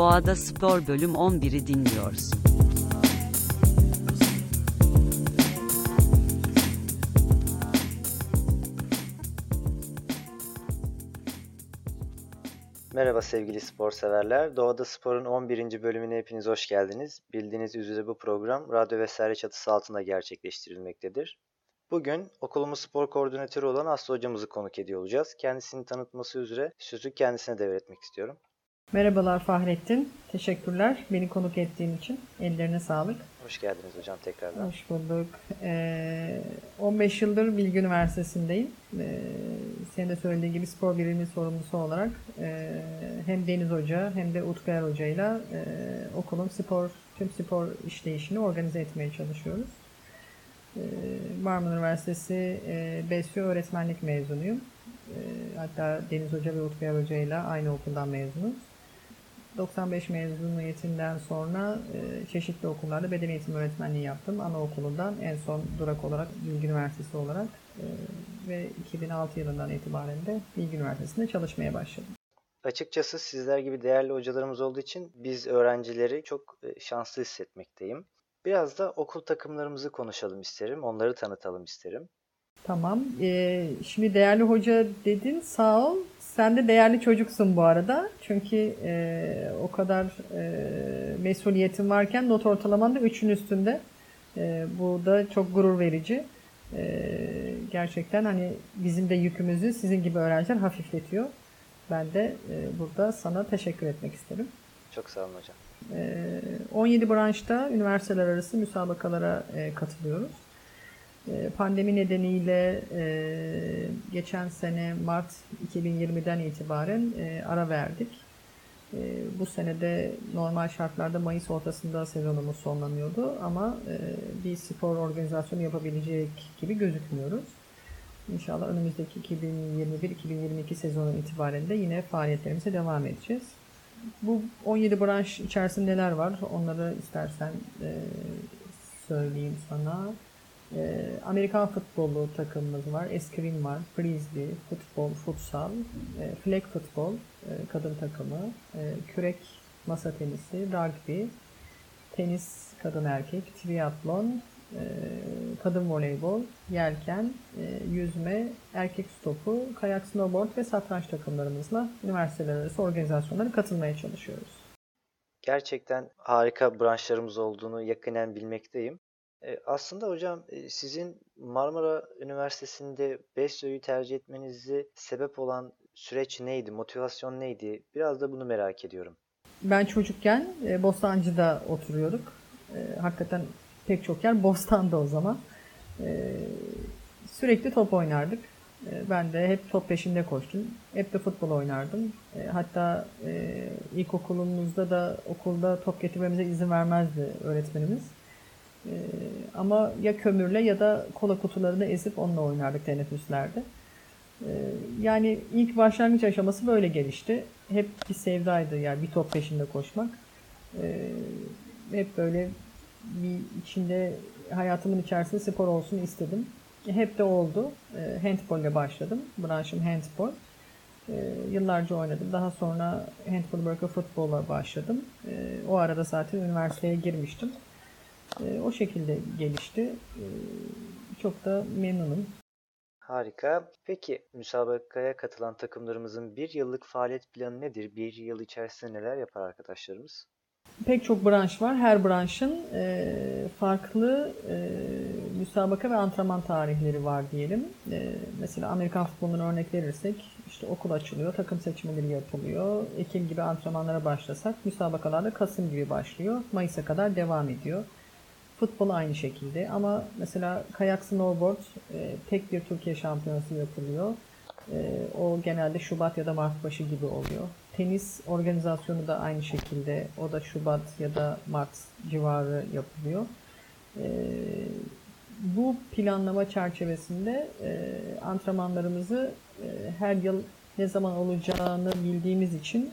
Doğada Spor Bölüm 11'i dinliyoruz. Merhaba sevgili spor severler. Doğada Spor'un 11. bölümüne hepiniz hoş geldiniz. Bildiğiniz üzere bu program radyo vesaire çatısı altında gerçekleştirilmektedir. Bugün okulumuz spor koordinatörü olan Aslı hocamızı konuk ediyor olacağız. Kendisini tanıtması üzere sözü kendisine devretmek istiyorum. Merhabalar Fahrettin. Teşekkürler beni konuk ettiğin için. Ellerine sağlık. Hoş geldiniz hocam tekrardan. Hoş bulduk. Ee, 15 yıldır Bilgi Üniversitesi'ndeyim. Ee, senin de söylediğin gibi spor birimi sorumlusu olarak e, hem Deniz Hoca hem de Utku Er Hoca ile okulun spor, tüm spor işleyişini organize etmeye çalışıyoruz. Ee, Marmara Üniversitesi e, BESYO öğretmenlik mezunuyum. Ee, hatta Deniz Hoca ve Utku Er Hoca ile aynı okuldan mezunuz. 95 mezuniyetinden sonra e, çeşitli okullarda beden eğitimi öğretmenliği yaptım. Anaokulundan en son durak olarak Bilgi Üniversitesi olarak e, ve 2006 yılından itibaren de Bilgi Üniversitesi'nde çalışmaya başladım. Açıkçası sizler gibi değerli hocalarımız olduğu için biz öğrencileri çok e, şanslı hissetmekteyim. Biraz da okul takımlarımızı konuşalım isterim, onları tanıtalım isterim. Tamam. Ee, şimdi değerli hoca dedin sağ ol. Sen de değerli çocuksun bu arada. Çünkü e, o kadar e, mesuliyetin varken not ortalaman da 3'ün üstünde. E, bu da çok gurur verici. E, gerçekten hani bizim de yükümüzü sizin gibi öğrenciler hafifletiyor. Ben de e, burada sana teşekkür etmek isterim. Çok sağ olun hocam. E, 17 branşta üniversiteler arası müsabakalara e, katılıyoruz. Pandemi nedeniyle geçen sene Mart 2020'den itibaren ara verdik. Bu senede normal şartlarda Mayıs ortasında sezonumuz sonlanıyordu ama bir spor organizasyonu yapabilecek gibi gözükmüyoruz. İnşallah önümüzdeki 2021-2022 sezonu itibaren de yine faaliyetlerimize devam edeceğiz. Bu 17 branş içerisinde neler var onları istersen söyleyeyim sana. E, Amerikan futbolu takımımız var. Eskrim var. Frisbee, futbol, futsal, e, flag futbol, e, kadın takımı, e, kürek masa tenisi, rugby, tenis kadın erkek, triatlon, e, kadın voleybol, yelken, e, yüzme, erkek stopu, kayak snowboard ve satranç takımlarımızla üniversiteler arası organizasyonlara katılmaya çalışıyoruz. Gerçekten harika branşlarımız olduğunu yakinen bilmekteyim. Aslında hocam sizin Marmara Üniversitesi'nde BESYO'yu tercih etmenizi sebep olan süreç neydi? Motivasyon neydi? Biraz da bunu merak ediyorum. Ben çocukken Bostancı'da oturuyorduk. Hakikaten pek çok yer Bostan'da o zaman. Sürekli top oynardık. Ben de hep top peşinde koştum. Hep de futbol oynardım. Hatta ilkokulumuzda da okulda top getirmemize izin vermezdi öğretmenimiz. Ee, ama ya kömürle ya da kola kutularını ezip onunla oynardık teneffüslerde. Ee, yani ilk başlangıç aşaması böyle gelişti. Hep bir sevdaydı yani bir top peşinde koşmak. Ee, hep böyle bir içinde hayatımın içerisinde spor olsun istedim. Hep de oldu. Handball ile başladım. Branşım handball. Yıllarca oynadım. Daha sonra handball bırakıp futbola başladım. O arada zaten üniversiteye girmiştim. E, o şekilde gelişti. E, çok da memnunum. Harika. Peki müsabakaya katılan takımlarımızın bir yıllık faaliyet planı nedir? Bir yıl içerisinde neler yapar arkadaşlarımız? Pek çok branş var. Her branşın e, farklı e, müsabaka ve antrenman tarihleri var diyelim. E, mesela Amerikan futbolundan örnek verirsek işte okul açılıyor, takım seçimleri yapılıyor. Ekim gibi antrenmanlara başlasak müsabakalarda Kasım gibi başlıyor. Mayıs'a kadar devam ediyor. Futbol aynı şekilde ama mesela kayak snowboard e, tek bir Türkiye şampiyonası yapılıyor. E, o genelde Şubat ya da Mart başı gibi oluyor. Tenis organizasyonu da aynı şekilde. O da Şubat ya da Mart civarı yapılıyor. E, bu planlama çerçevesinde e, antrenmanlarımızı e, her yıl ne zaman olacağını bildiğimiz için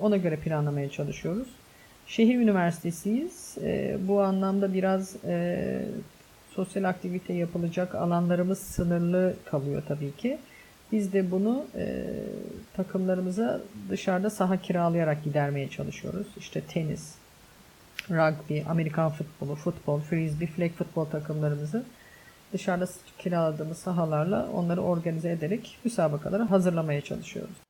ona göre planlamaya çalışıyoruz. Şehir üniversitesiyiz. E, bu anlamda biraz e, sosyal aktivite yapılacak alanlarımız sınırlı kalıyor tabii ki. Biz de bunu e, takımlarımıza dışarıda saha kiralayarak gidermeye çalışıyoruz. İşte tenis, rugby, Amerikan futbolu, futbol, frisbee, flag futbol takımlarımızı dışarıda kiraladığımız sahalarla onları organize ederek müsabakalara hazırlamaya çalışıyoruz.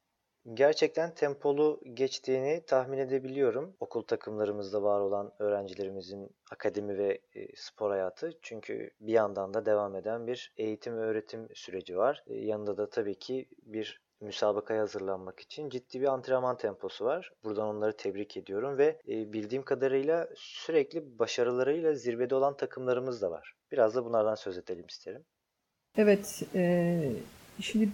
Gerçekten tempolu geçtiğini tahmin edebiliyorum. Okul takımlarımızda var olan öğrencilerimizin akademi ve e, spor hayatı. Çünkü bir yandan da devam eden bir eğitim öğretim süreci var. E, yanında da tabii ki bir müsabakaya hazırlanmak için ciddi bir antrenman temposu var. Buradan onları tebrik ediyorum ve e, bildiğim kadarıyla sürekli başarılarıyla zirvede olan takımlarımız da var. Biraz da bunlardan söz edelim isterim. Evet, e, şimdi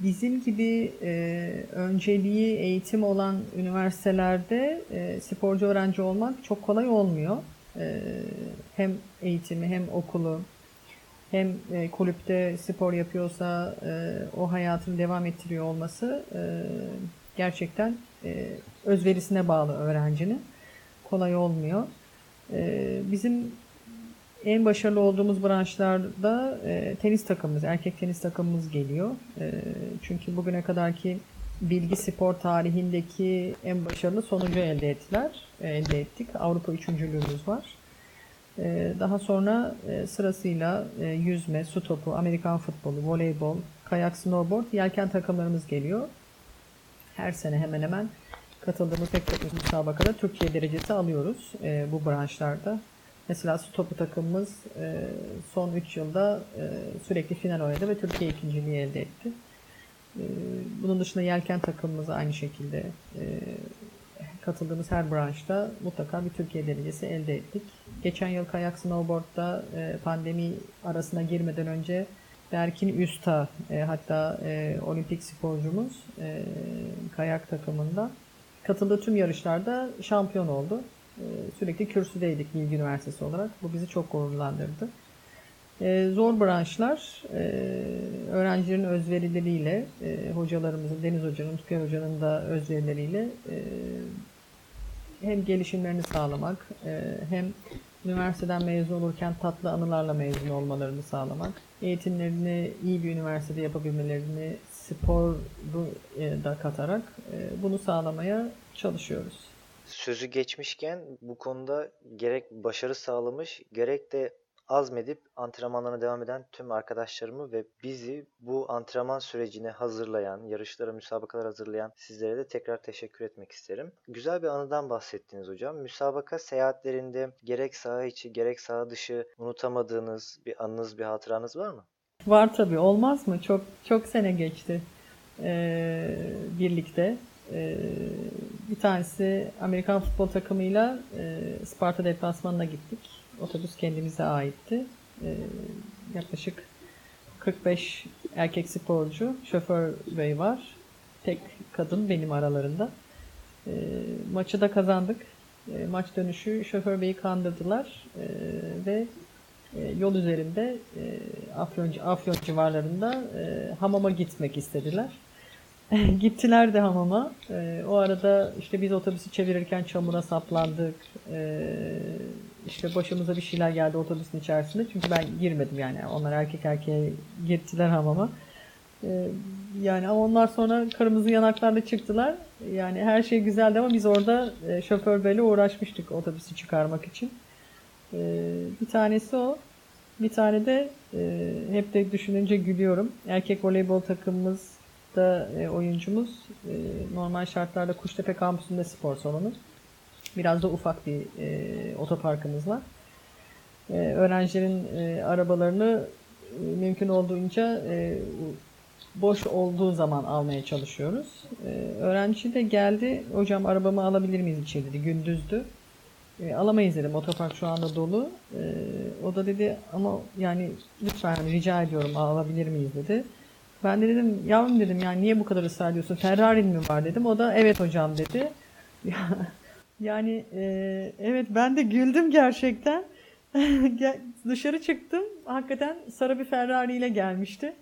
bizim gibi e, önceliği eğitim olan üniversitelerde e, sporcu öğrenci olmak çok kolay olmuyor. E, hem eğitimi hem okulu hem e, kulüpte spor yapıyorsa e, o hayatını devam ettiriyor olması e, gerçekten e, özverisine bağlı öğrencinin. Kolay olmuyor. E, bizim en başarılı olduğumuz branşlarda e, tenis takımımız, erkek tenis takımımız geliyor. E, çünkü bugüne kadarki bilgi spor tarihindeki en başarılı sonucu elde ettiler. E, elde ettik. Avrupa üçüncülüğümüz var. E, daha sonra e, sırasıyla e, yüzme, su topu, Amerikan futbolu, voleybol, kayak, snowboard, yelken takımlarımız geliyor. Her sene hemen hemen katıldığımız pek çok müsabakada Türkiye derecesi alıyoruz e, bu branşlarda. Mesela su topu takımımız e, son 3 yılda e, sürekli final oynadı ve Türkiye ikinciliği elde etti. E, bunun dışında yelken takımımız aynı şekilde katıldığımız her branşta mutlaka bir Türkiye derecesi elde ettik. Geçen yıl kayak snowboard'da pandemi arasına girmeden önce Berkin Üsta hatta olimpik sporcumuz kayak takımında katıldığı tüm yarışlarda şampiyon oldu. E, sürekli kürsüdeydik Bilgi Üniversitesi olarak. Bu bizi çok gururlandırdı. E, zor branşlar e, öğrencilerin özverileriyle, hocalarımızın, Deniz Hoca'nın, Tükay Hoca'nın da özverileriyle hem gelişimlerini sağlamak, hem üniversiteden mezun olurken tatlı anılarla mezun olmalarını sağlamak, eğitimlerini iyi bir üniversitede yapabilmelerini sporu e, da katarak e, bunu sağlamaya çalışıyoruz. Sözü geçmişken bu konuda gerek başarı sağlamış gerek de azmedip antrenmanlarına devam eden tüm arkadaşlarımı ve bizi bu antrenman sürecine hazırlayan, yarışlara, müsabakalar hazırlayan sizlere de tekrar teşekkür etmek isterim. Güzel bir anıdan bahsettiniz hocam. Müsabaka seyahatlerinde gerek saha içi gerek saha dışı unutamadığınız bir anınız, bir hatıranız var mı? Var tabii. Olmaz mı? Çok çok sene geçti ee, birlikte. Ee, bir tanesi Amerikan futbol takımıyla e, Sparta deplasmanına gittik. Otobüs kendimize aitti. Ee, yaklaşık 45 erkek sporcu, şoför bey var. Tek kadın benim aralarında. Ee, maçı da kazandık. Maç dönüşü şoför beyi kandırdılar ve e, yol üzerinde e, Afyon, Afyon civarlarında e, hamama gitmek istediler. Gittiler de hamama. E, o arada işte biz otobüsü çevirirken çamura saplandık. E, işte başımıza bir şeyler geldi otobüsün içerisinde. Çünkü ben girmedim yani. Onlar erkek erkeğe gittiler hamama. E, yani ama onlar sonra kırmızı yanaklarla çıktılar. Yani her şey güzeldi ama biz orada e, şoför beyle uğraşmıştık otobüsü çıkarmak için. E, bir tanesi o. Bir tane de e, hep de düşününce gülüyorum. Erkek voleybol takımımız da e, oyuncumuz e, normal şartlarda Kuştepe kampüsünde spor salonu. Biraz da ufak bir e, otoparkımız var. E, öğrencilerin e, arabalarını e, mümkün olduğunca e, boş olduğu zaman almaya çalışıyoruz. E, öğrenci de geldi, hocam arabamı alabilir miyiz içeri dedi, gündüzdü. E, alamayız dedim, otopark şu anda dolu. E, o da dedi ama yani lütfen rica ediyorum alabilir miyiz dedi. Ben de dedim yavrum dedim yani niye bu kadar ısrar ediyorsun? Ferrari'n mi var dedim. O da evet hocam dedi. yani e, evet ben de güldüm gerçekten. Dışarı çıktım. Hakikaten sarı bir Ferrari ile gelmişti.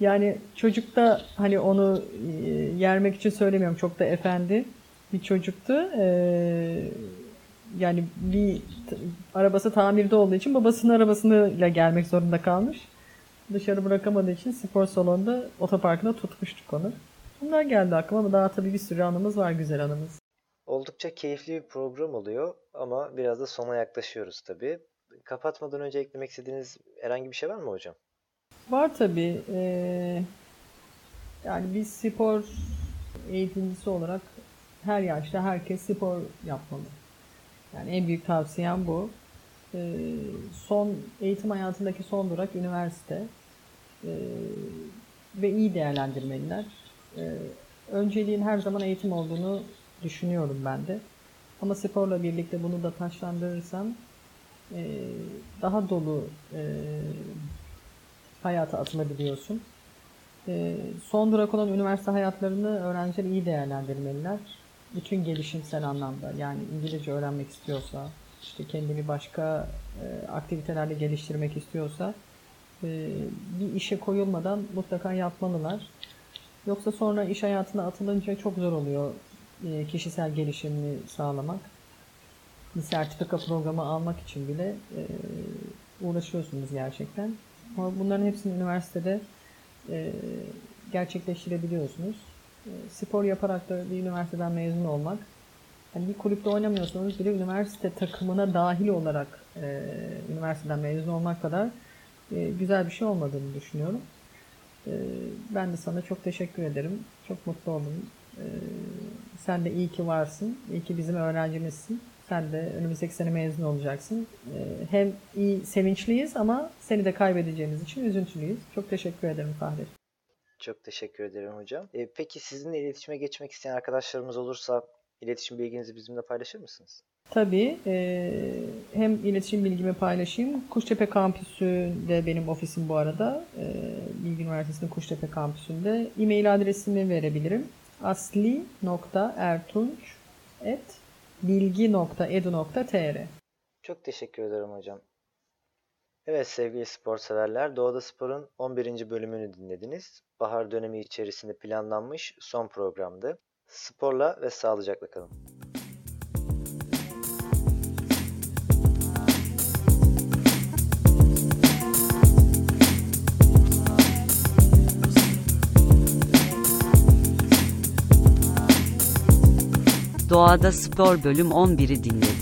Yani çocuk da hani onu e, yermek için söylemiyorum. Çok da efendi bir çocuktu. E, yani bir arabası tamirde olduğu için babasının arabasıyla gelmek zorunda kalmış. Dışarı bırakamadığı için spor salonunda otoparkına tutmuştuk onu. Bunlar geldi aklıma ama daha tabii bir sürü anımız var güzel anımız. Oldukça keyifli bir program oluyor ama biraz da sona yaklaşıyoruz tabii. Kapatmadan önce eklemek istediğiniz herhangi bir şey var mı hocam? Var tabii. Ee, yani bir spor eğitimcisi olarak her yaşta herkes spor yapmalı. Yani en büyük tavsiyem bu. Ee, son eğitim hayatındaki son durak üniversite Ee, ve iyi değerlendirmeliler. Ee, önceliğin her zaman eğitim olduğunu düşünüyorum ben de. Ama sporla birlikte bunu da taşlandırırsam e, daha dolu e, hayata atılabiliyorsun. Son durak olan üniversite hayatlarını öğrenciler iyi değerlendirmeliler. Bütün gelişimsel anlamda yani İngilizce öğrenmek istiyorsa, işte kendini başka e, aktivitelerle geliştirmek istiyorsa e, bir işe koyulmadan mutlaka yapmalılar. Yoksa sonra iş hayatına atılınca çok zor oluyor e, kişisel gelişimini sağlamak. Bir sertifika programı almak için bile e, uğraşıyorsunuz gerçekten. Ama bunların hepsini üniversitede e, gerçekleştirebiliyorsunuz. E, spor yaparak da bir üniversiteden mezun olmak, yani bir kulüpte oynamıyorsanız bile üniversite takımına dahil olarak e, üniversiteden mezun olmak kadar e, güzel bir şey olmadığını düşünüyorum. E, ben de sana çok teşekkür ederim. Çok mutlu oldum. E, sen de iyi ki varsın. İyi ki bizim öğrencimizsin. Sen de önümüzdeki sene mezun olacaksın. E, hem iyi sevinçliyiz ama seni de kaybedeceğimiz için üzüntülüyüz. Çok teşekkür ederim Fahri. Çok teşekkür ederim hocam. E, peki sizinle iletişime geçmek isteyen arkadaşlarımız olursa iletişim bilginizi bizimle paylaşır mısınız? Tabii. e, hem iletişim bilgimi paylaşayım. Kuştepe kampüsünde benim ofisim bu arada. E, Bilgi Üniversitesi'nin Kuştepe kampüsünde. E-mail adresimi verebilirim. asli.ertunç.bilgi.edu.tr Çok teşekkür ederim hocam. Evet sevgili spor severler, Doğada Spor'un 11. bölümünü dinlediniz. Bahar dönemi içerisinde planlanmış son programdı. Sporla ve sağlıcakla kalın. Doğada Spor Bölüm 11'i dinledin.